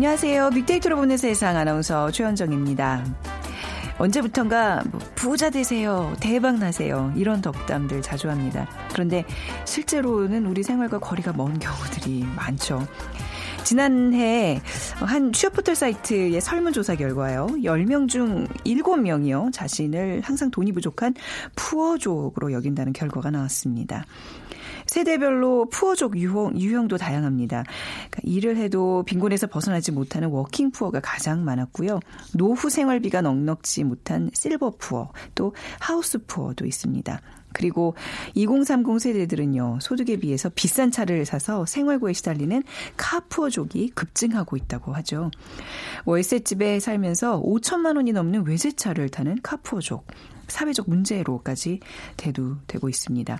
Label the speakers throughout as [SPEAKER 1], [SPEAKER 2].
[SPEAKER 1] 안녕하세요. 빅데이터로 보는 세상 아나운서 최현정입니다. 언제부턴가 뭐 부자 되세요, 대박 나세요 이런 덕담들 자주 합니다. 그런데 실제로는 우리 생활과 거리가 먼 경우들이 많죠. 지난해 한 취업 포털 사이트의 설문조사 결과요. 10명 중 7명이요. 자신을 항상 돈이 부족한 푸어족으로 여긴다는 결과가 나왔습니다. 세대별로 푸어족 유형, 유형도 다양합니다. 그러니까 일을 해도 빈곤에서 벗어나지 못하는 워킹 푸어가 가장 많았고요. 노후 생활비가 넉넉지 못한 실버 푸어, 또 하우스 푸어도 있습니다. 그리고 2030 세대들은요, 소득에 비해서 비싼 차를 사서 생활고에 시달리는 카푸어족이 급증하고 있다고 하죠. 월세집에 살면서 5천만 원이 넘는 외제차를 타는 카푸어족. 사회적 문제로까지 대두되고 있습니다.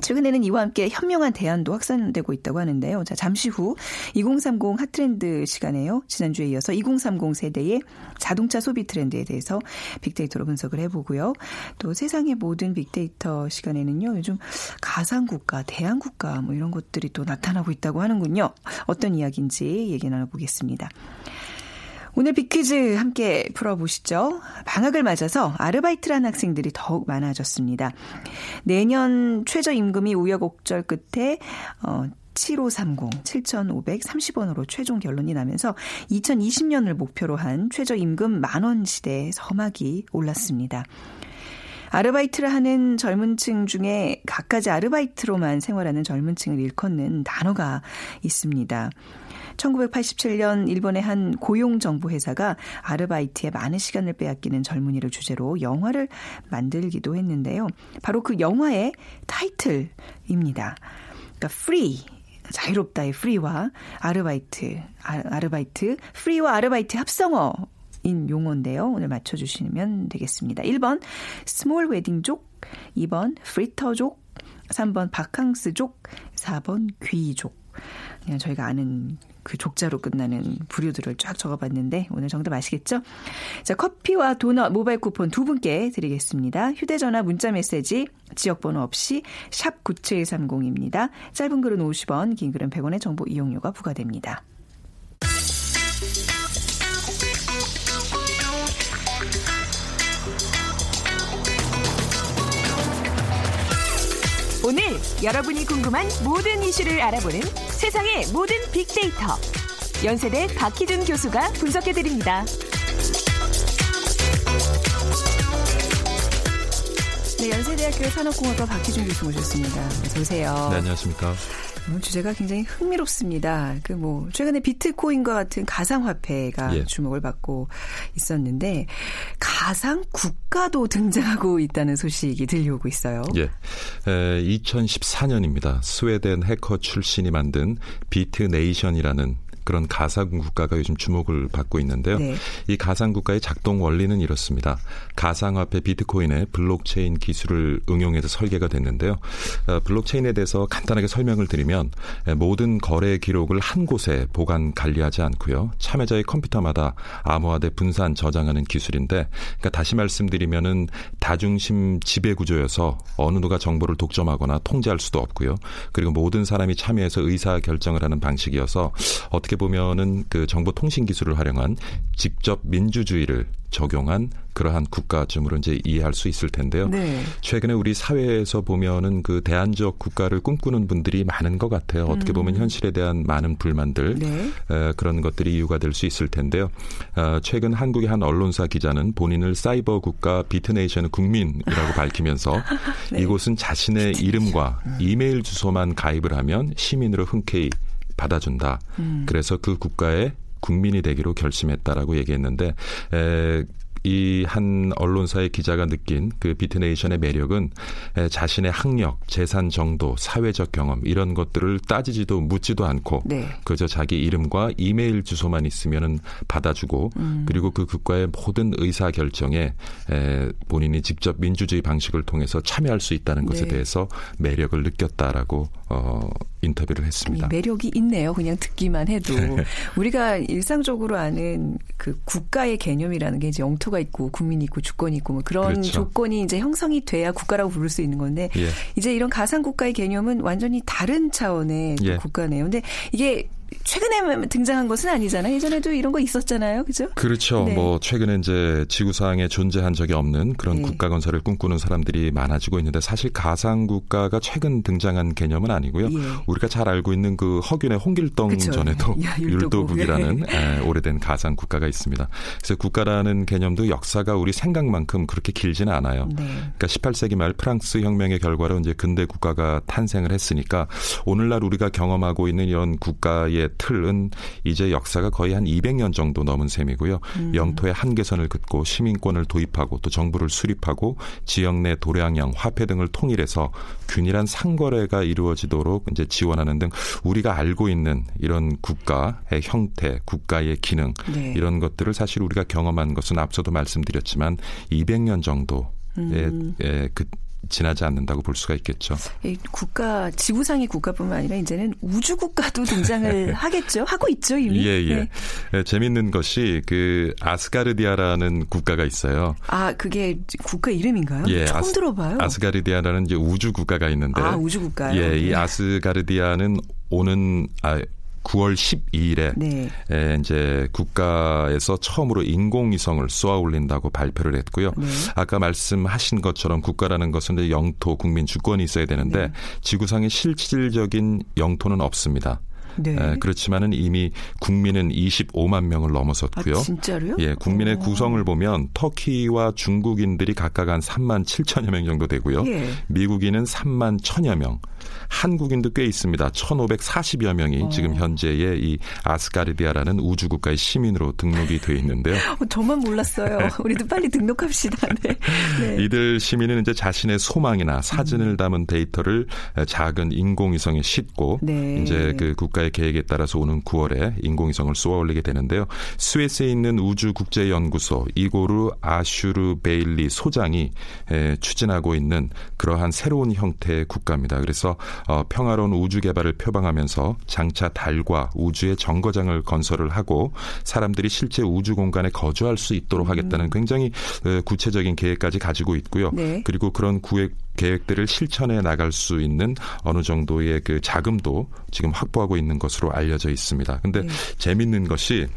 [SPEAKER 1] 최근에는 이와 함께 현명한 대안도 확산되고 있다고 하는데요. 자, 잠시 후 2030 핫트렌드 시간에요. 지난주에 이어서 2030 세대의 자동차 소비 트렌드에 대해서 빅데이터로 분석을 해보고요. 또 세상의 모든 빅데이터 시간에는요. 요즘 가상국가, 대한국가 뭐 이런 것들이 또 나타나고 있다고 하는군요. 어떤 이야기인지 얘기 나눠보겠습니다. 오늘 빅퀴즈 함께 풀어보시죠. 방학을 맞아서 아르바이트를 한 학생들이 더욱 많아졌습니다. 내년 최저임금이 우여곡절 끝에 어, 7530, 7,530원으로 최종 결론이 나면서 2020년을 목표로 한 최저임금 만원 시대에 서막이 올랐습니다. 아르바이트를 하는 젊은 층 중에 갖가지 아르바이트로만 생활하는 젊은 층을 일컫는 단어가 있습니다. 1987년 일본의 한 고용정보회사가 아르바이트에 많은 시간을 빼앗기는 젊은이를 주제로 영화를 만들기도 했는데요. 바로 그 영화의 타이틀입니다. 그러니까 free 자유롭다의 프리와 아르바이트, 아, 르바이트 프리와 아르바이트 합성어 인 용어인데요. 오늘 맞춰 주시면 되겠습니다. 1번 스몰 웨딩족, 2번 프리터족, 3번 바캉스족, 4번 귀족. 그냥 저희가 아는 그 족자로 끝나는 부류들을 쫙 적어봤는데 오늘 정답 아시겠죠? 자 커피와 도넛 모바일 쿠폰 두 분께 드리겠습니다. 휴대전화 문자 메시지 지역번호 없이 샵 9730입니다. 짧은 글은 50원 긴 글은 100원의 정보 이용료가 부과됩니다.
[SPEAKER 2] 오늘 여러분이 궁금한 모든 이슈를 알아보는 세상의 모든 빅데이터. 연세대 박희준 교수가 분석해드립니다.
[SPEAKER 1] 네, 연세대학교 산업공학과 박희준 교수 모셨습니다. 어서 오세요.
[SPEAKER 3] 네, 안녕하십니까.
[SPEAKER 1] 오늘 주제가 굉장히 흥미롭습니다. 그 뭐 최근에 비트코인과 같은 가상화폐가 예. 주목을 받고 있었는데 가상 국가도 등장하고 있다는 소식이 들려오고 있어요.
[SPEAKER 3] 예. 에, 2014년입니다. 스웨덴 해커 출신이 만든 비트네이션이라는 그런 가상 국가가 요즘 주목을 받고 있는데요. 네. 이 가상 국가의 작동 원리는 이렇습니다. 가상화폐 비트코인의 블록체인 기술을 응용해서 설계가 됐는데요. 어, 블록체인에 대해서 간단하게 설명을 드리면 모든 거래 기록을 한 곳에 보관 관리하지 않고요. 참여자의 컴퓨터마다 암호화돼 분산 저장하는 기술인데 그러니까 다시 말씀드리면은 다중심 지배 구조여서 어느 누가 정보를 독점하거나 통제할 수도 없고요. 그리고 모든 사람이 참여해서 의사 결정을 하는 방식이어서 어떻게 어떻게 보면은 그 정보통신 기술을 활용한 직접 민주주의를 적용한 그러한 국가쯤으로 이제 이해할 수 있을 텐데요. 네. 최근에 우리 사회에서 보면은 그 대안적 국가를 꿈꾸는 분들이 많은 것 같아요. 어떻게 음. 보면 현실에 대한 많은 불만들 네. 에, 그런 것들이 이유가 될 수 있을 텐데요. 어, 최근 한국의 한 언론사 기자는 본인을 사이버 국가 비트네이션 국민이라고 밝히면서 네. 이곳은 자신의 이름과 음. 이메일 주소만 가입을 하면 시민으로 흔쾌히 받아준다. 음. 그래서 그 국가의 국민이 되기로 결심했다라고 얘기했는데 에, 이한 언론사의 기자가 느낀 그 비트네이션의 매력은 자신의 학력, 재산 정도, 사회적 경험 이런 것들을 따지지도 묻지도 않고 네. 그저 자기 이름과 이메일 주소만 있으면은 받아주고 음. 그리고 그 국가의 모든 의사 결정에 본인이 직접 민주주의 방식을 통해서 참여할 수 있다는 것에 네. 대해서 매력을 느꼈다라고 어, 인터뷰를 했습니다.
[SPEAKER 1] 매력이 있네요. 그냥 듣기만 해도 우리가 일상적으로 아는 그 국가의 개념이라는 게 이제 영토가 있고 국민이 있고 주권이 있고 뭐 그런 그렇죠. 조건이 이제 형성이 돼야 국가라고 부를 수 있는 건데 예. 이제 이런 가상 국가의 개념은 완전히 다른 차원의 예. 국가네요. 근데 이게 최근에 등장한 것은 아니잖아요. 예전에도 이런 거 있었잖아요. 그죠?
[SPEAKER 3] 그렇죠. 네. 뭐 최근에 이제 지구상에 존재한 적이 없는 그런 네. 국가 건설을 꿈꾸는 사람들이 많아지고 있는데 사실 가상 국가가 최근 등장한 개념은 아니고요. 예. 우리가 잘 알고 있는 그 허균의 홍길동 그쵸. 전에도 야, 율도국이라는 예. 오래된 가상 국가가 있습니다. 그래서 국가라는 개념도 역사가 우리 생각만큼 그렇게 길지는 않아요. 네. 그러니까 18세기 말 프랑스 혁명의 결과로 이제 근대 국가가 탄생을 했으니까 오늘날 우리가 경험하고 있는 이런 국가의 틀은 이제 역사가 거의 한 200년 정도 넘은 셈이고요. 음. 영토의 한계선을 긋고 시민권을 도입하고 또 정부를 수립하고 지역 내 도량형, 화폐 등을 통일해서 균일한 상거래가 이루어지도록 이제 지원하는 등 우리가 알고 있는 이런 국가의 형태, 국가의 기능 네. 이런 것들을 사실 우리가 경험한 것은 앞서도 말씀드렸지만 200년 정도의 음. 그 지나지 않는다고 볼 수가 있겠죠.
[SPEAKER 1] 국가 지구상의 국가뿐만 아니라 이제는 우주 국가도 등장을 하겠죠. 하고 있죠 이미.
[SPEAKER 3] 예 예. 네. 네, 재밌는 것이 그 아스가르디아라는 국가가 있어요.
[SPEAKER 1] 아 그게 국가 이름인가요? 예, 처음 아스, 들어봐요.
[SPEAKER 3] 아스가르디아라는 이제 우주 국가가 있는데.
[SPEAKER 1] 아 우주 국가요.
[SPEAKER 3] 예, 이 네. 아스가르디아는 오는 아 9월 12일에 네. 에, 이제 국가에서 처음으로 인공위성을 쏘아 올린다고 발표를 했고요. 네. 아까 말씀하신 것처럼 국가라는 것은 영토, 국민 주권이 있어야 되는데 네. 지구상에 실질적인 영토는 없습니다. 네. 에, 그렇지만은 이미 국민은 25만 명을 넘어섰고요. 아,
[SPEAKER 1] 진짜로요?
[SPEAKER 3] 예, 국민의 오. 구성을 보면 터키와 중국인들이 각각 한 3만 7천여 명 정도 되고요. 예. 미국인은 3만 1천여 명. 한국인도 꽤 있습니다. 1,540여 명이 어. 지금 현재의 이 아스가르디아라는 우주 국가의 시민으로 등록이 돼 있는데요.
[SPEAKER 1] 어, 저만 몰랐어요. 우리도 빨리 등록합시다. 네.
[SPEAKER 3] 네. 이들 시민은 이제 자신의 소망이나 사진을 음. 담은 데이터를 작은 인공위성에 싣고 네. 이제 그 국가의 계획에 따라서 오는 9월에 인공위성을 쏘아 올리게 되는데요. 스웨스에 있는 우주국제연구소 이고르 아슈르 베일리 소장이 추진하고 있는 그러한 새로운 형태의 국가입니다. 그래서 어, 평화로운 우주 개발을 표방하면서 장차 달과 우주의 정거장을 건설을 하고 사람들이 실제 우주 공간에 거주할 수 있도록 음. 하겠다는 굉장히 어, 구체적인 계획까지 가지고 있고요. 네. 그리고 그런 구획 계획들을 실천해 나갈 수 있는 어느 정도의 그 자금도 지금 확보하고 있는 것으로 알려져 있습니다. 근데 네. 재밌는 것이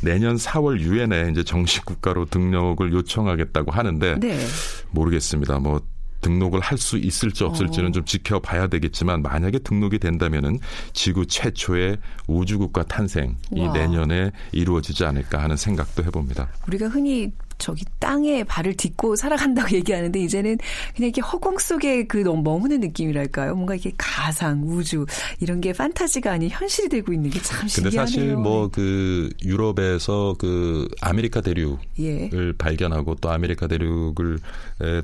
[SPEAKER 3] 내년 4월 유엔에 이제 정식 국가로 등록을 요청하겠다고 하는데 네. 모르겠습니다. 뭐 등록을 할 수 있을지 없을지는 어. 좀 지켜봐야 되겠지만 만약에 등록이 된다면은 지구 최초의 우주국가 탄생이 와. 내년에 이루어지지 않을까 하는 생각도 해봅니다.
[SPEAKER 1] 우리가 흔히 저기 땅에 발을 딛고 살아간다고 얘기하는데 이제는 그냥 이렇게 허공 속에 그 너무 머무는 느낌이랄까요? 뭔가 이게 가상, 우주 이런 게 판타지가 아닌 현실이 되고 있는 게 참 신기하네요.
[SPEAKER 3] 근데 사실 뭐 그 유럽에서 그 아메리카 대륙을 예. 발견하고 또 아메리카 대륙을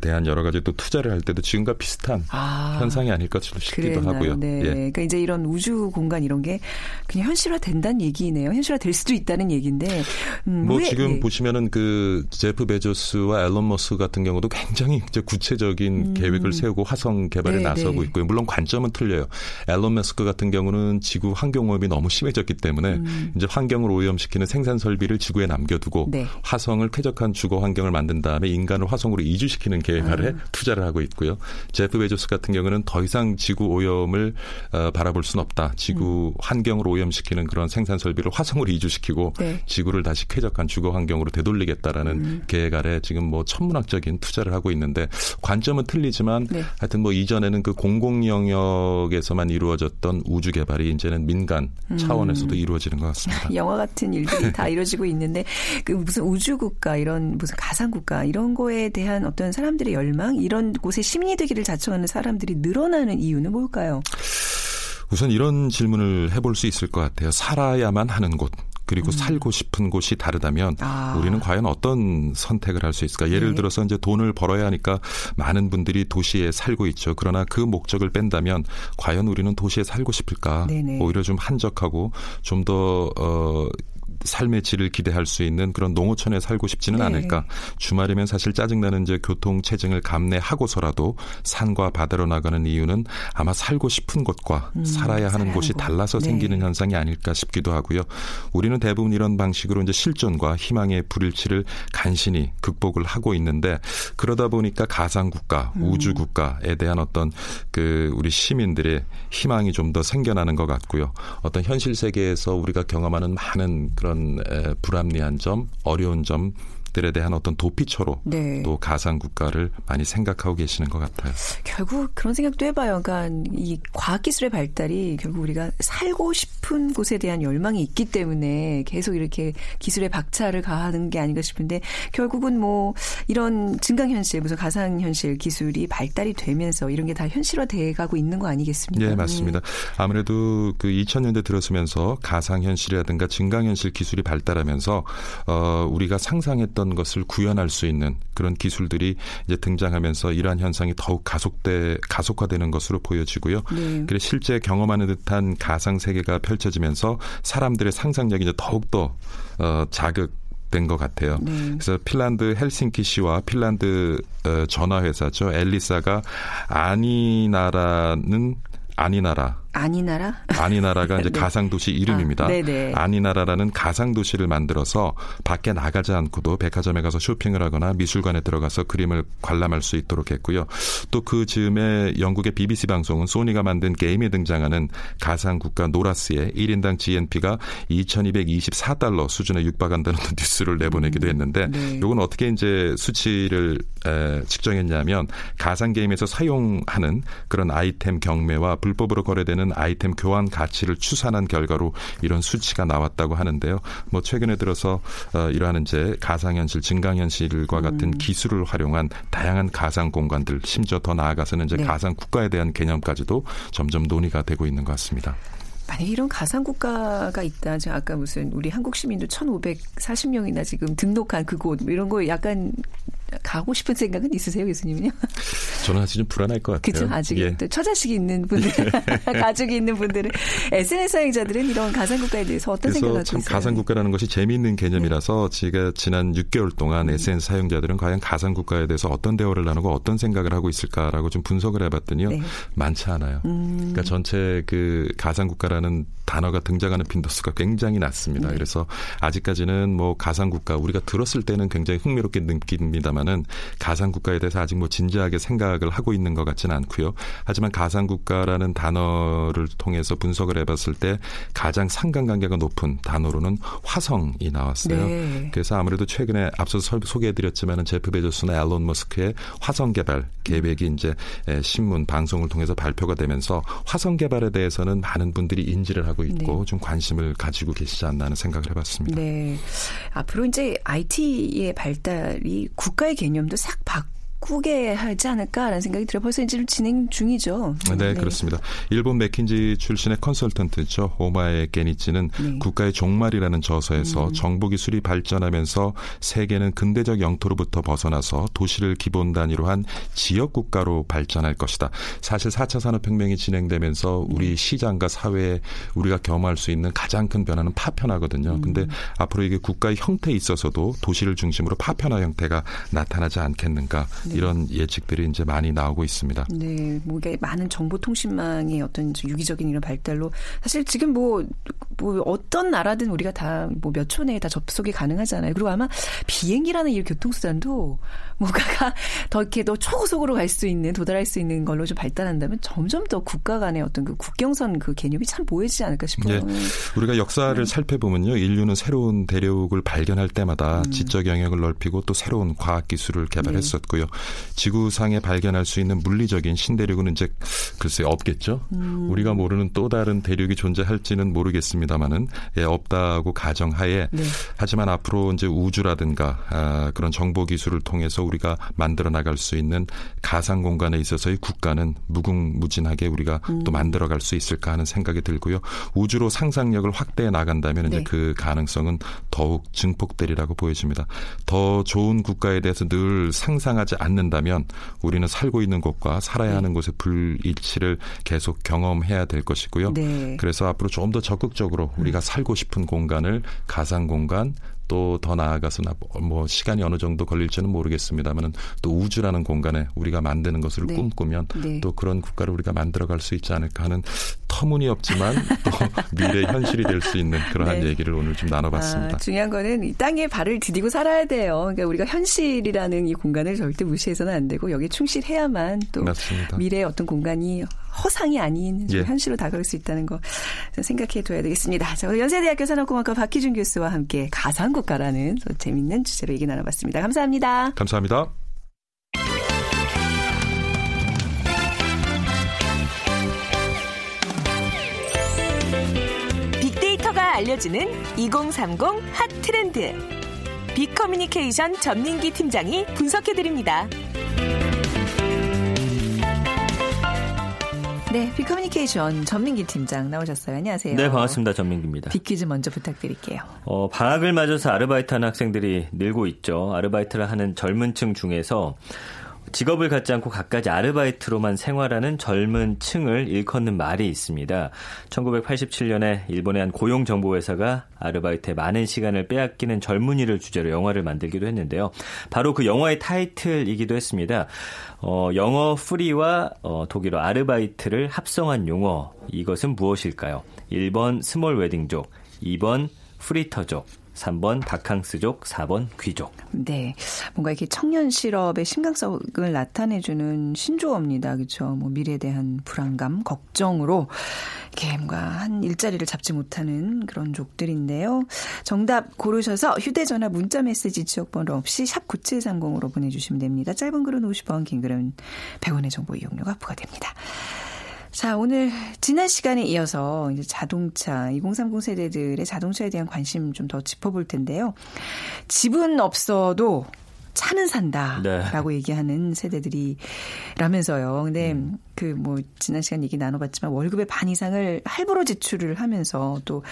[SPEAKER 3] 대한 여러 가지 또 투자를 할 때도 지금과 비슷한 아, 현상이 아닐까 싶기도 그랬나요? 하고요.
[SPEAKER 1] 네. 예. 그러니까 이제 이런 우주 공간 이런 게 그냥 현실화 된다는 얘기네요. 현실화 될 수도 있다는 얘기인데
[SPEAKER 3] 음, 뭐 왜, 지금 예. 보시면은 그 제프 베조스와 앨런 머스크 같은 경우도 굉장히 이제 구체적인 음. 계획을 세우고 화성 개발에 네, 나서고 네. 있고요. 물론 관점은 틀려요. 앨런 머스크 같은 경우는 지구 환경 오염이 너무 심해졌기 때문에 음. 이제 환경을 오염시키는 생산 설비를 지구에 남겨두고 네. 화성을 쾌적한 주거 환경을 만든 다음에 인간을 화성으로 이주시키는 계획에 음. 투자를 하고 있고요. 제프 베조스 같은 경우는 더 이상 지구 오염을 어, 바라볼 수는 없다. 지구 음. 환경을 오염시키는 그런 생산 설비를 화성으로 이주시키고 네. 지구를 다시 쾌적한 주거 환경으로 되돌리겠다라는 음. 계획 아래 지금 뭐 천문학적인 투자를 하고 있는데 관점은 틀리지만 네. 하여튼 뭐 이전에는 그 공공 영역에서만 이루어졌던 우주 개발이 이제는 민간 음. 차원에서도 음. 이루어지는 것 같습니다.
[SPEAKER 1] 영화 같은 일들이 다 이루어지고 있는데 그 무슨 우주 국가 이런 무슨 가상 국가 이런 거에 대한 어떤 사람들의 열망 이런 곳에 시민이 되기를 자청하는 사람들이 늘어나는 이유는 뭘까요?
[SPEAKER 3] 우선 이런 질문을 해볼 수 있을 것 같아요. 살아야만 하는 곳. 그리고 음. 살고 싶은 곳이 다르다면 아. 우리는 과연 어떤 선택을 할 수 있을까? 예를 네. 들어서 이제 돈을 벌어야 하니까 많은 분들이 도시에 살고 있죠. 그러나 그 목적을 뺀다면 과연 우리는 도시에 살고 싶을까? 네네. 오히려 좀 한적하고 좀더 어, 삶의 질을 기대할 수 있는 그런 농어촌에 살고 싶지는 네. 않을까. 주말이면 사실 짜증나는 이제 교통 체증을 감내하고서라도 산과 바다로 나가는 이유는 아마 살고 싶은 곳과 음, 살아야 하는 곳이 곳. 달라서 네. 생기는 현상이 아닐까 싶기도 하고요. 우리는 대부분 이런 방식으로 이제 실존과 희망의 불일치를 간신히 극복을 하고 있는데 그러다 보니까 가상 국가, 음. 우주 국가에 대한 어떤 그 우리 시민들의 희망이 좀 더 생겨나는 것 같고요. 어떤 현실 세계에서 우리가 경험하는 많은 그런 불합리한 점, 어려운 점 들에 대한 어떤 도피처로 네. 또 가상 국가를 많이 생각하고 계시는 것 같아요.
[SPEAKER 1] 결국 그런 생각도 해봐요. 그러니까 이 과학 기술의 발달이 결국 우리가 살고 싶은 곳에 대한 열망이 있기 때문에 계속 이렇게 기술에 박차를 가하는 게 아닌가 싶은데 결국은 뭐 이런 증강 현실, 무슨 가상 현실 기술이 발달이 되면서 이런 게 다 현실화돼 가고 있는 거 아니겠습니까?
[SPEAKER 3] 네, 맞습니다. 음. 아무래도 그 2000년대 들어서면서 가상 현실이라든가 증강 현실 기술이 발달하면서 어, 우리가 상상했던 어떤 것을 구현할 수 있는 그런 기술들이 이제 등장하면서 이러한 현상이 더욱 가속돼 가속화되는 것으로 보여지고요. 네. 그래 실제 경험하는 듯한 가상 세계가 펼쳐지면서 사람들의 상상력이 이제 더욱 더 어, 자극 된것 같아요. 네. 그래서 핀란드 헬싱키시와 핀란드 어, 전화회사죠. 엘리사가 아니나라는 아니나라
[SPEAKER 1] 아니나라?
[SPEAKER 3] 아니나라가 이제 네. 가상도시 이름입니다. 아, 니나라라는 가상도시를 만들어서 밖에 나가지 않고도 백화점에 가서 쇼핑을 하거나 미술관에 들어가서 그림을 관람할 수 있도록 했고요. 또 그 즈음에 영국의 BBC 방송은 소니가 만든 게임에 등장하는 가상국가 노라스의 1인당 GNP가 2224달러 수준에 육박한다는 뉴스를 내보내기도 음, 했는데 네. 이건 어떻게 이제 수치를 에, 측정했냐면 가상 게임에서 사용하는 그런 아이템 경매와 불법으로 거래되는 되는 아이템 교환 가치를 추산한 결과로 이런 수치가 나왔다고 하는데요. 뭐 최근에 들어서 어, 이러한 이제 가상현실, 증강현실과 같은 음. 기술을 활용한 다양한 가상 공간들, 심지어 더 나아가서는 이제 네. 가상 국가에 대한 개념까지도 점점 논의가 되고 있는 것 같습니다.
[SPEAKER 1] 만약 이런 가상 국가가 있다. 저 아까 무슨 우리 한국 시민도 1,540명이나 지금 등록한 그곳 뭐 이런 거 약간 가고 싶은 생각은 있으세요, 교수님은요?
[SPEAKER 3] 저는 아직 좀 불안할 것 같아요.
[SPEAKER 1] 그렇죠. 아직 예. 또 처자식이 있는 분들, 예. 가족이 있는 분들은 SNS 사용자들은 이런 가상국가에 대해서 어떤 생각을
[SPEAKER 3] 하고 있어요? 가상국가라는 것이 재미있는 개념이라서 네. 제가 지난 6개월 동안 음. SNS 사용자들은 과연 가상국가에 대해서 어떤 대화를 나누고 어떤 생각을 하고 있을까라고 좀 분석을 해봤더니요. 네. 많지 않아요. 음. 그러니까 전체 그 가상국가라는 단어가 등장하는 빈도수가 굉장히 낮습니다. 네. 그래서 아직까지는 뭐 가상국가 우리가 들었을 때는 굉장히 흥미롭게 느낍니다만 합니다만은 가상 국가에 대해서 아직 뭐 진지하게 생각을 하고 있는 것 같지는 않고요. 하지만 가상 국가라는 단어를 통해서 분석을 해봤을 때 가장 상관관계가 높은 단어로는 화성이 나왔어요. 네. 그래서 아무래도 최근에 앞서서 소개해드렸지만은 제프 베조스나 앨런 머스크의 화성 개발 계획이 이제 신문 방송을 통해서 발표가 되면서 화성 개발에 대해서는 많은 분들이 인지를 하고 있고 네. 좀 관심을 가지고 계시지 않나 하는 생각을 해봤습니다.
[SPEAKER 1] 네. 앞으로 이제 IT의 발달이 국가의 개념도 싹 바뀌고 바꾸게 하지 않을까라는 생각이 들어 벌써 이제 진행 중이죠.
[SPEAKER 3] 네, 네, 그렇습니다. 일본 맥킨지 출신의 컨설턴트죠. 오마에 게니치는 네. 국가의 종말이라는 저서에서 음. 정보 기술이 발전하면서 세계는 근대적 영토로부터 벗어나서 도시를 기본 단위로 한 지역 국가로 발전할 것이다. 사실 4차 산업혁명이 진행되면서 우리 네. 시장과 사회에 우리가 경험할 수 있는 가장 큰 변화는 파편화거든요. 음. 근데 앞으로 이게 국가의 형태에 있어서도 도시를 중심으로 파편화 형태가 나타나지 않겠는가. 네. 이런 예측들이 이제 많이 나오고 있습니다.
[SPEAKER 1] 네, 뭐 이게 많은 정보통신망의 어떤 유기적인 이런 발달로 사실 지금 뭐, 뭐 어떤 나라든 우리가 다 뭐 몇 초 내에 다 접속이 가능하잖아요. 그리고 아마 비행기라는 이 교통수단도 뭔가가 더 이렇게 더 초고속으로 갈 수 있는 도달할 수 있는 걸로 좀 발달한다면 점점 더 국가 간의 어떤 그 국경선 그 개념이 참 모여지지 않을까 싶어요. 네.
[SPEAKER 3] 우리가 역사를 네. 살펴보면요. 인류는 새로운 대륙을 발견할 때마다 음. 지적 영역을 넓히고 또 새로운 과학 기술을 개발했었고요. 네. 지구상에 발견할 수 있는 물리적인 신대륙은 이제 글쎄 없겠죠. 음. 우리가 모르는 또 다른 대륙이 존재할지는 모르겠습니다 만은 예, 없다고 가정하에 네. 하지만 앞으로 이제 우주라든가 아, 그런 정보 기술을 통해서 우리가 만들어 나갈 수 있는 가상 공간에 있어서의 국가는 무궁무진하게 우리가 음. 또 만들어 갈 수 있을까 하는 생각이 들고요. 우주로 상상력을 확대해 나간다면 네. 이제 그 가능성은 더욱 증폭되리라고 보여집니다. 더 좋은 국가에 대해서 늘 상상하지 않는다면 우리는 살고 있는 곳과 살아야 네. 하는 곳의 불일치를 계속 경험해야 될 것이고요. 네. 그래서 앞으로 좀 더 적극적으로 구체적으로 우리가 살고 싶은 공간을 가상 공간 또 더 나아가서 뭐 시간이 어느 정도 걸릴지는 모르겠습니다만은 또 우주라는 공간에 우리가 만드는 것을 네. 꿈꾸면 네. 또 그런 국가를 우리가 만들어갈 수 있지 않을까 하는 터무니없지만 또 미래 현실이 될 수 있는 그러한 네. 얘기를 오늘 좀 나눠봤습니다. 아,
[SPEAKER 1] 중요한 거는 이 땅에 발을 디디고 살아야 돼요. 그러니까 우리가 현실이라는 이 공간을 절대 무시해서는 안 되고 여기 충실해야만 또 맞습니다. 미래의 어떤 공간이 허상이 아닌 예. 현실로 다가올 수 있다는 거 생각해 둬야 되겠습니다. 자, 연세대학교 산업공학과 박희준 교수와 함께 가상국가라는 재밌는 주제로 얘기 나눠봤습니다. 감사합니다.
[SPEAKER 3] 감사합니다.
[SPEAKER 2] 알려주는 2030 핫 트렌드. 빅커뮤니케이션 전민기 팀장이 분석해드립니다.
[SPEAKER 1] 네, 빅커뮤니케이션 전민기 팀장 나오셨어요. 안녕하세요.
[SPEAKER 4] 네, 반갑습니다. 전민기입니다.
[SPEAKER 1] 빅퀴즈 먼저 부탁드릴게요.
[SPEAKER 4] 어, 방학을 맞아서 아르바이트하는 학생들이 늘고 있죠. 아르바이트를 하는 젊은 층 중에서 직업을 갖지 않고 갖가지 아르바이트로만 생활하는 젊은 층을 일컫는 말이 있습니다. 1987년에 일본의 한 고용정보회사가 아르바이트에 많은 시간을 빼앗기는 젊은이를 주제로 영화를 만들기도 했는데요. 바로 그 영화의 타이틀이기도 했습니다. 어, 영어 free와 어, 독일어 아르바이트를 합성한 용어. 이것은 무엇일까요? 1번 small wedding족, 2번 프리터족, 3번 바캉스족, 4번 귀족.
[SPEAKER 1] 네. 뭔가 이렇게 청년 실업의 심각성을 나타내주는 신조어입니다. 그렇죠. 뭐 미래에 대한 불안감, 걱정으로 뭔가 한 일자리를 잡지 못하는 그런 족들인데요. 정답 고르셔서 휴대전화 문자메시지 지역번호 없이 샵 9730으로 보내주시면 됩니다. 짧은 글은 50원, 긴 글은 100원의 정보 이용료가 부과됩니다. 자, 오늘 지난 시간에 이어서 이제 자동차 2030 세대들의 자동차에 대한 관심 좀 더 짚어볼 텐데요. 집은 없어도 차는 산다라고 네. 얘기하는 세대들이라면서요. 근데 음. 그뭐 지난 시간 얘기 나눠봤지만 월급의 반 이상을 할부로 지출을 하면서 또뭐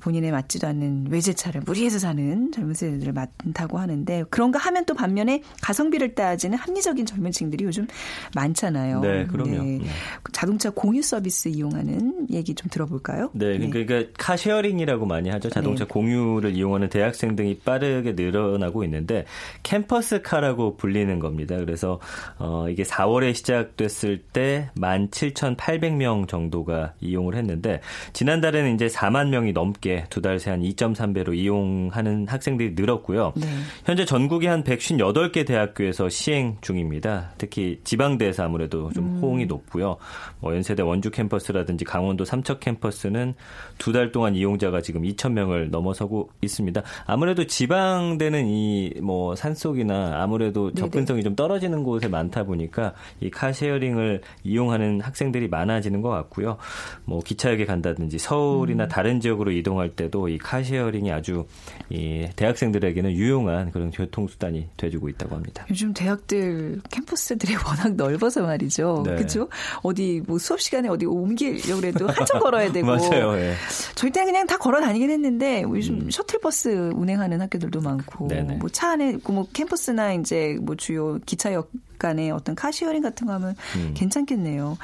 [SPEAKER 1] 본인에 맞지도 않는 외제차를 무리해서 사는 젊은 세대들을 많다고 하는데 그런가 하면 또 반면에 가성비를 따지는 합리적인 젊은 층들이 요즘 많잖아요.
[SPEAKER 4] 네, 그럼요. 네. 네.
[SPEAKER 1] 자동차 공유 서비스 이용하는 얘기 좀 들어볼까요?
[SPEAKER 4] 네, 네. 그러니까 네. car sharing이라고 많이 하죠. 자동차 네. 공유를 이용하는 대학생 등이 빠르게 늘어나고 있는데 캠퍼스 카라고 불리는 겁니다. 그래서 어 이게 4월에 시작됐을 때 17,800명 정도가 이용을 했는데 지난달에는 이제 4만 명이 넘 넘게 두 달 새 한 2.3배로 이용하는 학생들이 늘었고요. 네. 현재 전국의 한 158개 대학교에서 시행 중입니다. 특히 지방대에서 아무래도 좀 음. 호응이 높고요. 뭐 연세대 원주 캠퍼스라든지 강원도 삼척 캠퍼스는 두 달 동안 이용자가 지금 2,000명을 넘어서고 있습니다. 아무래도 지방대는 이 뭐 산속이나 아무래도 접근성이 네네. 좀 떨어지는 곳에 많다 보니까 이 car sharing을 이용하는 학생들이 많아지는 것 같고요. 뭐 기차역에 간다든지 서울이나 음. 다른 지역으로 이동 할 때도 이 car sharing이 아주 이 대학생들에게는 유용한 그런 교통수단이 돼주고 있다고 합니다.
[SPEAKER 1] 요즘 대학들 캠퍼스들이 워낙 넓어서 말이죠. 네. 그렇죠? 어디 뭐 수업 시간에 어디 옮기려고 해도 한참 걸어야 되고.
[SPEAKER 4] 맞아요. 예.
[SPEAKER 1] 저희 때는 그냥 다 걸어 다니긴 했는데 요즘 음. 셔틀버스 운행하는 학교들도 많고 뭐 차 안에 뭐 캠퍼스나 이제 뭐 주요 기차역 간의 어떤 car sharing 같은 거 하면 음. 괜찮겠네요.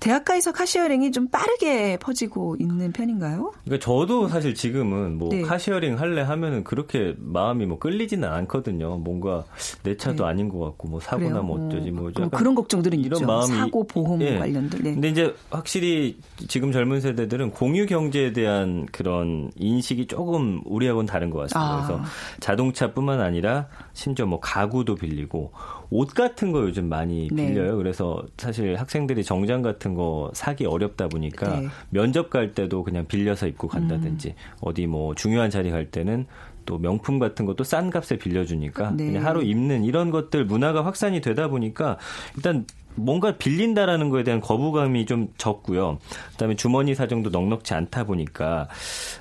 [SPEAKER 1] 대학가에서 car sharing이 좀 빠르게 퍼지고 있는 편인가요?
[SPEAKER 4] 그러니까 저도 사실 지금은 뭐 네. car sharing 할래 하면은 그렇게 마음이 뭐 끌리지는 않거든요. 뭔가 내 차도 네. 아닌 것 같고 뭐 사고 나면 뭐 어쩌지 뭐
[SPEAKER 1] 그런 걱정들은 이런 있죠. 마음이 사고 보험 예. 관련들. 네.
[SPEAKER 4] 근데 이제 확실히 지금 젊은 세대들은 공유 경제에 대한 그런 인식이 조금 우리하고는 다른 것 같습니다. 아. 그래서 자동차뿐만 아니라 심지어 뭐 가구도 빌리고 옷 같은 거 요즘 많이 네. 빌려요. 네. 그래서 사실 학생들이 정장 같은 거 사기 어렵다 보니까 네. 면접 갈 때도 그냥 빌려서 입고 간다든지 음. 어디 뭐 중요한 자리 갈 때는 또 명품 같은 것도 싼 값에 빌려주니까 네. 그냥 하루 입는 이런 것들 문화가 확산이 되다 보니까 일단 뭔가 빌린다라는 거에 대한 거부감이 좀 적고요. 그다음에 주머니 사정도 넉넉지 않다 보니까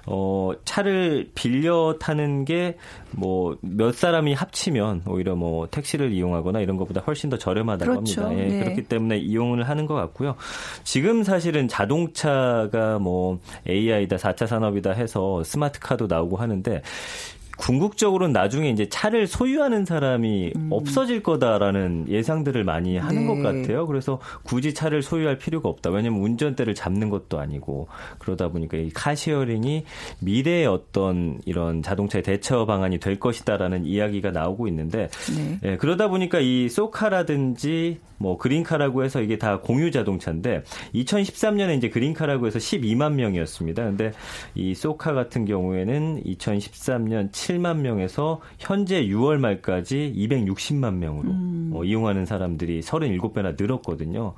[SPEAKER 4] 어 차를 빌려 타는 게 뭐 몇 사람이 합치면 오히려 뭐 택시를 이용하거나 이런 것보다 훨씬 더 저렴하다고 그렇죠. 합니다. 예, 네. 그렇기 때문에 이용을 하는 것 같고요. 지금 사실은 자동차가 뭐 AI다 4차 산업이다 해서 스마트카도 나오고 하는데 궁극적으로는 나중에 이제 차를 소유하는 사람이 음. 없어질 거다라는 예상들을 많이 하는 네. 것 같아요. 그래서 굳이 차를 소유할 필요가 없다. 왜냐하면 운전대를 잡는 것도 아니고 그러다 보니까 이 카시어링이 미래의 어떤 이런 자동차의 대처 방안이 될 것이다라는 이야기가 나오고 있는데 네. 예, 그러다 보니까 이 소카라든지 뭐 그린카라고 해서 이게 다 공유 자동차인데 2013년에 이제 그린카라고 해서 12만 명이었습니다. 근데 이 소카 같은 경우에는 2013년 7만 명에서 현재 6월 말까지 260만 명으로 음. 어, 이용하는 사람들이 37배나 늘었거든요.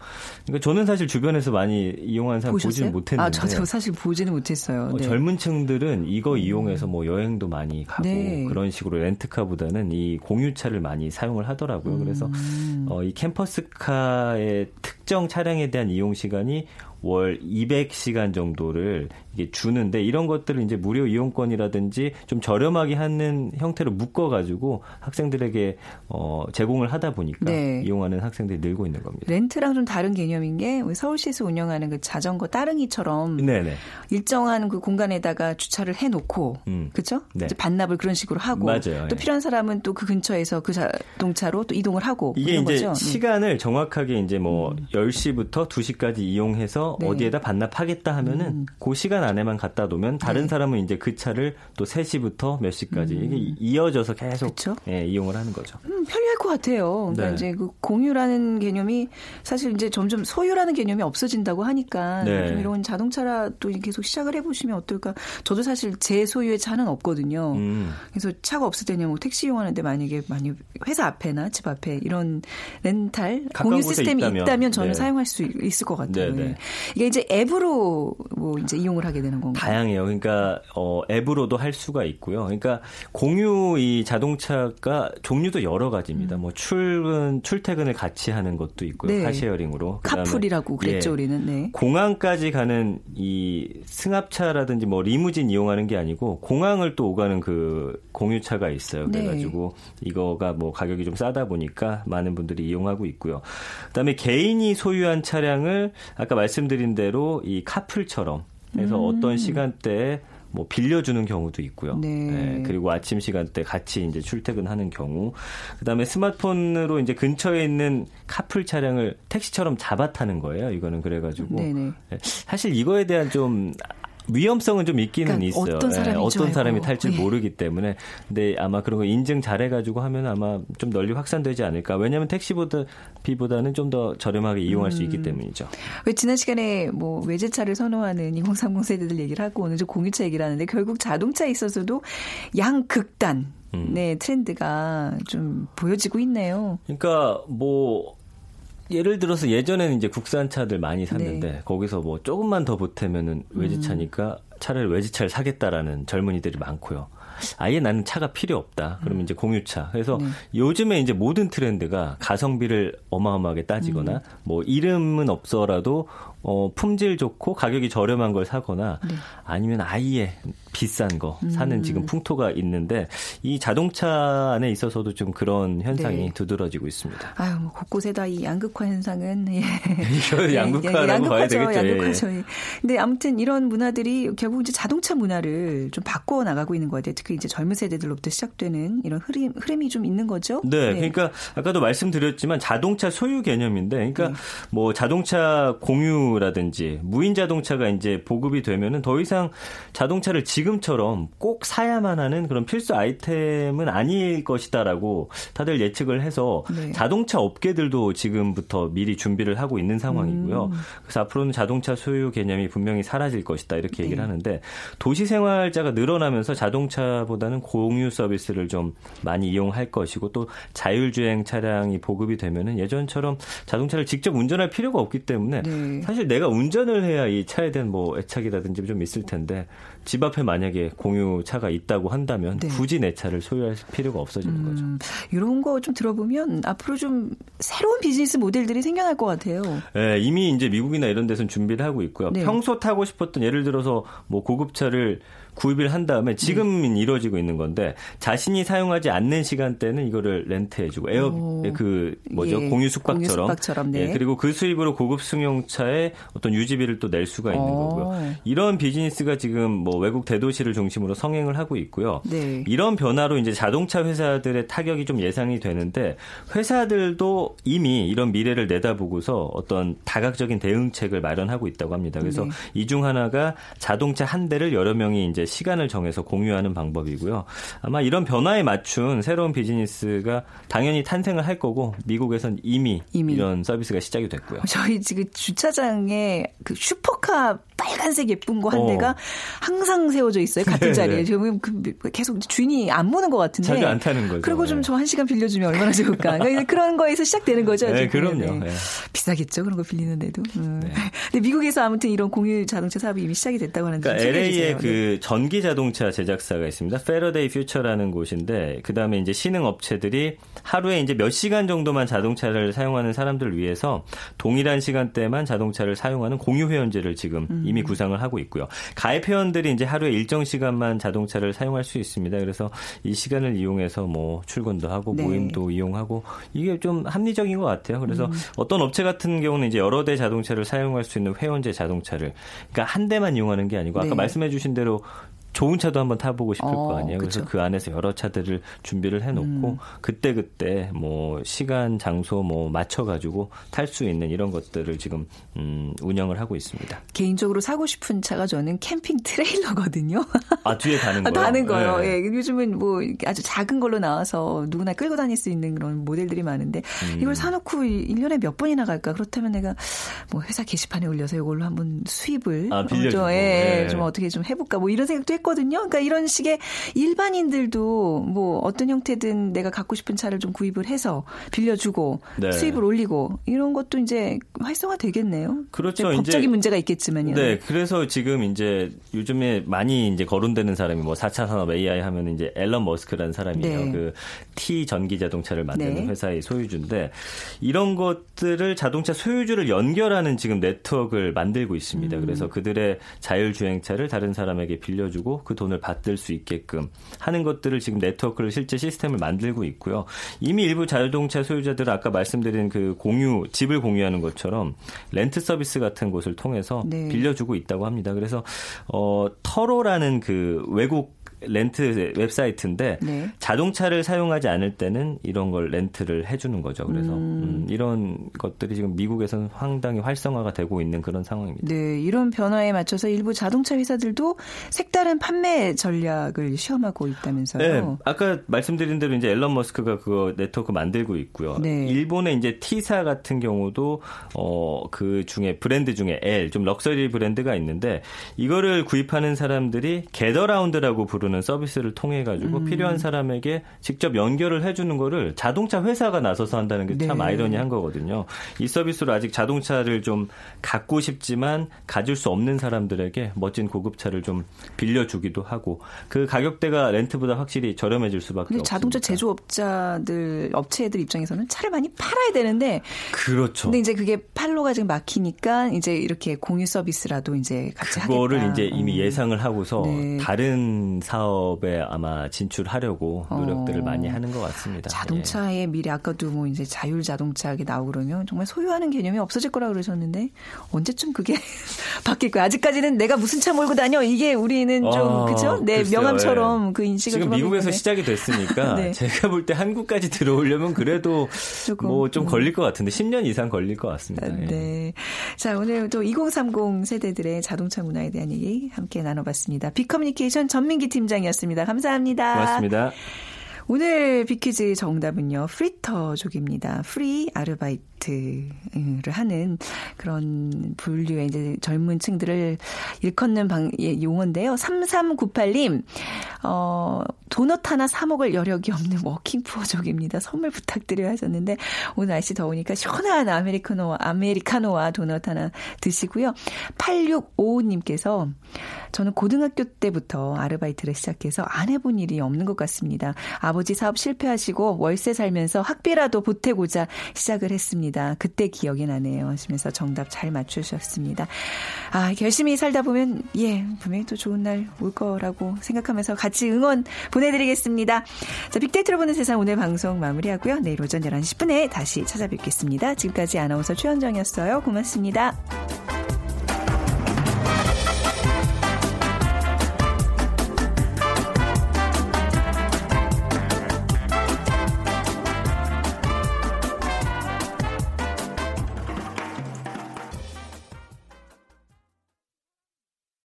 [SPEAKER 4] 그러니까 저는 사실 주변에서 많이 이용하는 사람 보셨어요? 보지는 못했는데 아,
[SPEAKER 1] 저도 사실 보지는 못했어요.
[SPEAKER 4] 어, 네. 젊은 층들은 이거 음. 이용해서 뭐 여행도 많이 가고 네. 그런 식으로 렌트카보다는 이 공유차를 많이 사용을 하더라고요. 그래서 음. 어, 이 캠퍼스카의 특정 차량에 대한 이용 시간이 월 200시간 정도를 이게 주는데 이런 것들을 이제 무료 이용권이라든지 좀 저렴하게 하는 형태로 묶어가지고 학생들에게 어, 제공을 하다 보니까 네. 이용하는 학생들이 늘고 있는 겁니다.
[SPEAKER 1] 렌트랑 좀 다른 개념인 게 서울시에서 운영하는 그 자전거 따릉이처럼 네네. 일정한 그 공간에다가 주차를 해놓고 음. 그렇죠? 네. 반납을 그런 식으로 하고 맞아요. 또 예. 필요한 사람은 또 그 근처에서 그 자동차로 또 이동을 하고
[SPEAKER 4] 이게 이제 거죠? 음. 시간을 정확하게 이제 뭐 음. 10시부터 2시까지 이용해서 네. 어디에다 반납하겠다 하면은 음. 그 시간 안에만 갖다 놓으면 다른 네. 사람은 이제 그 차를 또 3시부터 몇 시까지 음. 이게 이어져서 계속 예, 이용을 하는 거죠.
[SPEAKER 1] 음, 편리할 것 같아요. 그러니까 네. 이제 그 공유라는 개념이 사실 이제 점점 소유라는 개념이 없어진다고 하니까 네. 좀 이런 자동차라 또 계속 시작을 해보시면 어떨까. 저도 사실 제 소유의 차는 없거든요. 음. 그래서 차가 없을 때는 뭐 택시 이용하는데 만약에 많이 회사 앞에나 집 앞에 이런 렌탈 공유 시스템이 있다면, 있다면 저는 네. 사용할 수 있을 것 같아요. 네, 네. 예. 이게 이제 앱으로 뭐 이제 이용을 하게 되는 건가요?
[SPEAKER 4] 다양해요. 그러니까 어, 앱으로도 할 수가 있고요. 그러니까 공유 이 자동차가 종류도 여러 가지입니다. 음. 뭐 출근 출퇴근을 같이 하는 것도 있고요. 네. 카쉐어링으로.
[SPEAKER 1] 카풀이라고 그랬죠, 예, 우리는. 네.
[SPEAKER 4] 공항까지 가는 이 승합차라든지 뭐 리무진 이용하는 게 아니고 공항을 또 오가는 그 공유차가 있어요. 네. 그래가지고 네. 이거가 뭐 가격이 좀 싸다 보니까 많은 분들이 이용하고 있고요. 그다음에 개인이 소유한 차량을 아까 말씀 드린 대로 이 카풀처럼 그래서 음. 어떤 시간대에 뭐 빌려주는 경우도 있고요. 네. 네. 그리고 아침 시간대 같이 이제 출퇴근하는 경우, 그다음에 스마트폰으로 이제 근처에 있는 카풀 차량을 택시처럼 잡아 타는 거예요. 이거는 그래가지고. 네. 사실 이거에 대한 좀 위험성은 좀 있기는 그러니까 있어요.
[SPEAKER 1] 어떤 사람이, 네,
[SPEAKER 4] 어떤 사람이 탈지 네. 모르기 때문에. 근데 아마 그런 거 인증 잘해가지고 하면 아마 좀 널리 확산되지 않을까. 왜냐하면 택시보다 비보다는 좀 더 저렴하게 이용할 음. 수 있기 음. 때문이죠.
[SPEAKER 1] 왜 지난 시간에 뭐 외제차를 선호하는 2030 세대들 얘기를 하고 오늘 좀 공유차 얘기를 하는데 결국 자동차에 있어서도 양극단 음. 네, 트렌드가 좀 보여지고 있네요.
[SPEAKER 4] 그러니까 뭐 예를 들어서 예전에는 이제 국산차들 많이 샀는데 네. 거기서 뭐 조금만 더 보태면은 외제차니까 음. 차라리 외제차를 사겠다라는 젊은이들이 많고요. 아예 나는 차가 필요 없다. 그러면 음. 이제 공유차. 그래서 네. 요즘에 이제 모든 트렌드가 가성비를 어마어마하게 따지거나 음. 뭐 이름은 없어라도 어, 품질 좋고 가격이 저렴한 걸 사거나 네. 아니면 아예 비싼 거 사는 음. 지금 풍토가 있는데 이 자동차 안에 있어서도 좀 그런 현상이 네. 두드러지고 있습니다.
[SPEAKER 1] 아유, 뭐 곳곳에 다 이 양극화 현상은 예.
[SPEAKER 4] 이거 양극화라고 예, 봐야 되겠죠.
[SPEAKER 1] 양극화죠. 예. 근데 아무튼 이런 문화들이 결국 이제 자동차 문화를 좀 바꿔 나가고 있는 것 같아요. 특히 이제 젊은 세대들로부터 시작되는 이런 흐름 흐름이 좀 있는 거죠.
[SPEAKER 4] 네, 네. 그러니까 아까도 말씀드렸지만 자동차 소유 개념인데, 그러니까 네. 뭐 자동차 공유 라든지 무인 자동차가 이제 보급이 되면은 더 이상 자동차를 지금 지금처럼 꼭 사야만 하는 그런 필수 아이템은 아닐 것이다라고 다들 예측을 해서 네. 자동차 업계들도 지금부터 미리 준비를 하고 있는 상황이고요. 음. 그래서 앞으로는 자동차 소유 개념이 분명히 사라질 것이다 이렇게 얘기를 네. 하는데 도시 생활자가 늘어나면서 자동차보다는 공유 서비스를 좀 많이 이용할 것이고 또 자율주행 차량이 보급이 되면은 예전처럼 자동차를 직접 운전할 필요가 없기 때문에 네. 사실 내가 운전을 해야 이 차에 대한 뭐 애착이라든지 좀 있을 텐데 집 앞에 만약에 공유 차가 있다고 한다면 네. 굳이 내 차를 소유할 필요가 없어지는 음, 거죠.
[SPEAKER 1] 이런 거 좀 들어보면 앞으로 좀 새로운 비즈니스 모델들이 생겨날 것 같아요.
[SPEAKER 4] 네, 이미 이제 미국이나 이런 데서는 준비를 하고 있고요. 네. 평소 타고 싶었던 예를 들어서 뭐 고급차를 구입을 한 다음에 지금 네. 이루어지고 있는 건데 자신이 사용하지 않는 시간대는 이거를 렌트해주고 에어 오. 그 뭐죠 예. 공유 숙박처럼, 공유 숙박처럼 네. 예. 그리고 그 수입으로 고급 승용차의 어떤 유지비를 또 낼 수가 있는 오. 거고요. 이런 비즈니스가 지금 뭐 외국 대도시를 중심으로 성행을 하고 있고요. 네. 이런 변화로 이제 자동차 회사들의 타격이 좀 예상이 되는데 회사들도 이미 이런 미래를 내다보고서 어떤 다각적인 대응책을 마련하고 있다고 합니다. 그래서 네. 이중 하나가 자동차 한 대를 여러 명이 이제 시간을 정해서 공유하는 방법이고요. 아마 이런 변화에 맞춘 새로운 비즈니스가 당연히 탄생을 할 거고 미국에선 이미, 이미. 이런 서비스가 시작이 됐고요.
[SPEAKER 1] 저희 지금 주차장에 그 슈퍼카 빨간색 예쁜 거 한 대가 어. 항상 세워져 있어요. 같은 네, 자리에. 네. 지금 그 계속 주인이 안 모는 것 같은데.
[SPEAKER 4] 자주 안 타는 거죠.
[SPEAKER 1] 그리고 좀 저 한 시간 빌려주면 얼마나 좋을까. 그러니까 그런 거에서 시작되는 거죠.
[SPEAKER 4] 네, 그럼요. 네.
[SPEAKER 1] 비싸겠죠. 그런 거 빌리는데도. 음. 네. 근데 미국에서 아무튼 이런 공유 자동차 사업이 이미 시작이 됐다고 하는데.
[SPEAKER 4] 그러니까 LA에 그 전기 자동차 제작사가 있습니다. Faraday Future라는 곳인데 그다음에 이제 신흥 업체들이 하루에 이제 몇 시간 정도만 자동차를 사용하는 사람들을 위해서 동일한 시간대만 자동차를 사용하는 공유 회원제를 지금 음. 이미 구상을 하고 있고요. 가입 회원들이 이제 하루에 일정 시간만 자동차를 사용할 수 있습니다. 그래서 이 시간을 이용해서 뭐 출근도 하고 네. 모임도 이용하고 이게 좀 합리적인 것 같아요. 그래서 음. 어떤 업체 같은 경우는 이제 여러 대 자동차를 사용할 수 있는 회원제 자동차를 그러니까 한 대만 이용하는 게 아니고 아까 네. 말씀해주신 대로 좋은 차도 한번 타보고 싶을 어, 거 아니에요. 그래서 그쵸. 그 안에서 여러 차들을 준비를 해놓고 음. 그때 그때 뭐 시간 장소 뭐 맞춰가지고 탈 수 있는 이런 것들을 지금 음, 운영을 하고 있습니다.
[SPEAKER 1] 개인적으로 사고 싶은 차가 저는 캠핑 트레일러거든요.
[SPEAKER 4] 아 뒤에 다는 거요?
[SPEAKER 1] 다는 거요. 네. 예, 요즘은 뭐 아주 작은 걸로 나와서 누구나 끌고 다닐 수 있는 그런 모델들이 많은데 음. 이걸 사놓고 1년에 몇 번이나 갈까? 그렇다면 내가 뭐 회사 게시판에 올려서 이걸로 한번 수입을
[SPEAKER 4] 아, 빌려주고. 좀,
[SPEAKER 1] 예, 네. 좀 어떻게 좀 해볼까? 뭐 이런 생각도 했고. 했거든요. 그러니까 이런 식의 일반인들도 뭐 어떤 형태든 내가 갖고 싶은 차를 좀 구입을 해서 빌려주고 네. 수입을 올리고 이런 것도 이제 활성화 되겠네요.
[SPEAKER 4] 그렇죠.
[SPEAKER 1] 법적인 이제, 문제가 있겠지만요.
[SPEAKER 4] 네. 그래서 지금 이제 요즘에 많이 이제 거론되는 사람이 뭐 4차 산업 AI 하면 이제 앨런 머스크라는 사람이에요. 네. 그 T 전기 자동차를 만드는 네. 회사의 소유주인데 이런 것들을 자동차 소유주를 연결하는 지금 네트워크를 만들고 있습니다. 음. 그래서 그들의 자율주행차를 다른 사람에게 빌려주고 그 돈을 받을 수 있게끔 하는 것들을 지금 네트워크를 실제 시스템을 만들고 있고요. 이미 일부 자율동차 소유자들은 아까 말씀드린 그 공유 집을 공유하는 것처럼 렌트 서비스 같은 곳을 통해서 네. 빌려주고 있다고 합니다. 그래서 어 터로라는 그 외국 렌트 웹사이트인데 네. 자동차를 사용하지 않을 때는 이런 걸 렌트를 해주는 거죠. 그래서 음. 음, 이런 것들이 지금 미국에서는 상당히 활성화가 되고 있는 그런 상황입니다.
[SPEAKER 1] 네, 이런 변화에 맞춰서 일부 자동차 회사들도 색다른 판매 전략을 시험하고 있다면서요? 네,
[SPEAKER 4] 아까 말씀드린 대로 이제 앨런 머스크가 그거 네트워크 만들고 있고요. 네. 일본의 이제 T사 같은 경우도 어 그 중에 브랜드 중에 L 좀 럭셔리 브랜드가 있는데 이거를 구입하는 사람들이 Getaround라고 부르는 부르는 서비스를 통해 가지고 음. 필요한 사람에게 직접 연결을 해주는 거를 자동차 회사가 나서서 한다는 게 참 네. 아이러니한 거거든요. 이 서비스로 아직 자동차를 좀 갖고 싶지만 가질 수 없는 사람들에게 멋진 고급차를 좀 빌려주기도 하고 그 가격대가 렌트보다 확실히 저렴해질 수밖에 없습니다.
[SPEAKER 1] 자동차 제조업자들 업체들 입장에서는 차를 많이 팔아야 되는데
[SPEAKER 4] 그렇죠.
[SPEAKER 1] 근데 이제 그게 팔로가 지금 막히니까 이제 이렇게 공유 서비스라도 이제 같이
[SPEAKER 4] 그거를
[SPEAKER 1] 하겠다.
[SPEAKER 4] 이제 이미 음. 예상을 하고서 네. 다른 사 사업에 아마 진출하려고 노력들을 어. 많이 하는 것 같습니다.
[SPEAKER 1] 자동차의 예. 미래 아까도 뭐 이제 자율 자동차가 나오고 그러면 정말 소유하는 개념이 없어질 거라 그러셨는데 언제쯤 그게 바뀔 거야? 아직까지는 내가 무슨 차 몰고 다녀 이게 우리는 좀 아, 그죠? 내 글쎄요, 명함처럼 예. 그 인식을
[SPEAKER 4] 지금 미국에서 시작이 됐으니까 네. 제가 볼 때 한국까지 들어오려면 그래도 뭐 좀 음. 걸릴 것 같은데 10년 이상 걸릴 것 같습니다. 예.
[SPEAKER 1] 네. 자 오늘 또 2030 세대들의 자동차 문화에 대한 얘기 함께 나눠봤습니다. 비커뮤니케이션 전민기 팀 팀장이었습니다. 감사합니다.
[SPEAKER 4] 고맙습니다.
[SPEAKER 1] 오늘 비키즈 정답은요. 프리터족입니다. free 아르바이트를 하는 그런 분류의 이제 젊은 층들을 일컫는 방, 예, 용어인데요. 3398님, 어, 도넛 하나 사먹을 여력이 없는 워킹푸어족입니다. 선물 부탁드려야 하셨는데, 오늘 날씨 더우니까 시원한 아메리카노와, 아메리카노와 도넛 하나 드시고요. 8655님께서 저는 고등학교 때부터 아르바이트를 시작해서 안 해본 일이 없는 것 같습니다. 아버지 사업 실패하시고 월세 살면서 학비라도 보태고자 시작을 했습니다. 그때 기억이 나네요. 하시면서 정답 잘 맞추셨습니다. 아, 열심히 살다 보면, 예, 분명히 또 좋은 날 올 거라고 생각하면서 같이 응원 보내드리겠습니다. 자, 빅데이터로 보는 세상 오늘 방송 마무리하고요. 내일 오전 11시 10분에 다시 찾아뵙겠습니다. 지금까지 아나운서 최현정이었어요. 고맙습니다.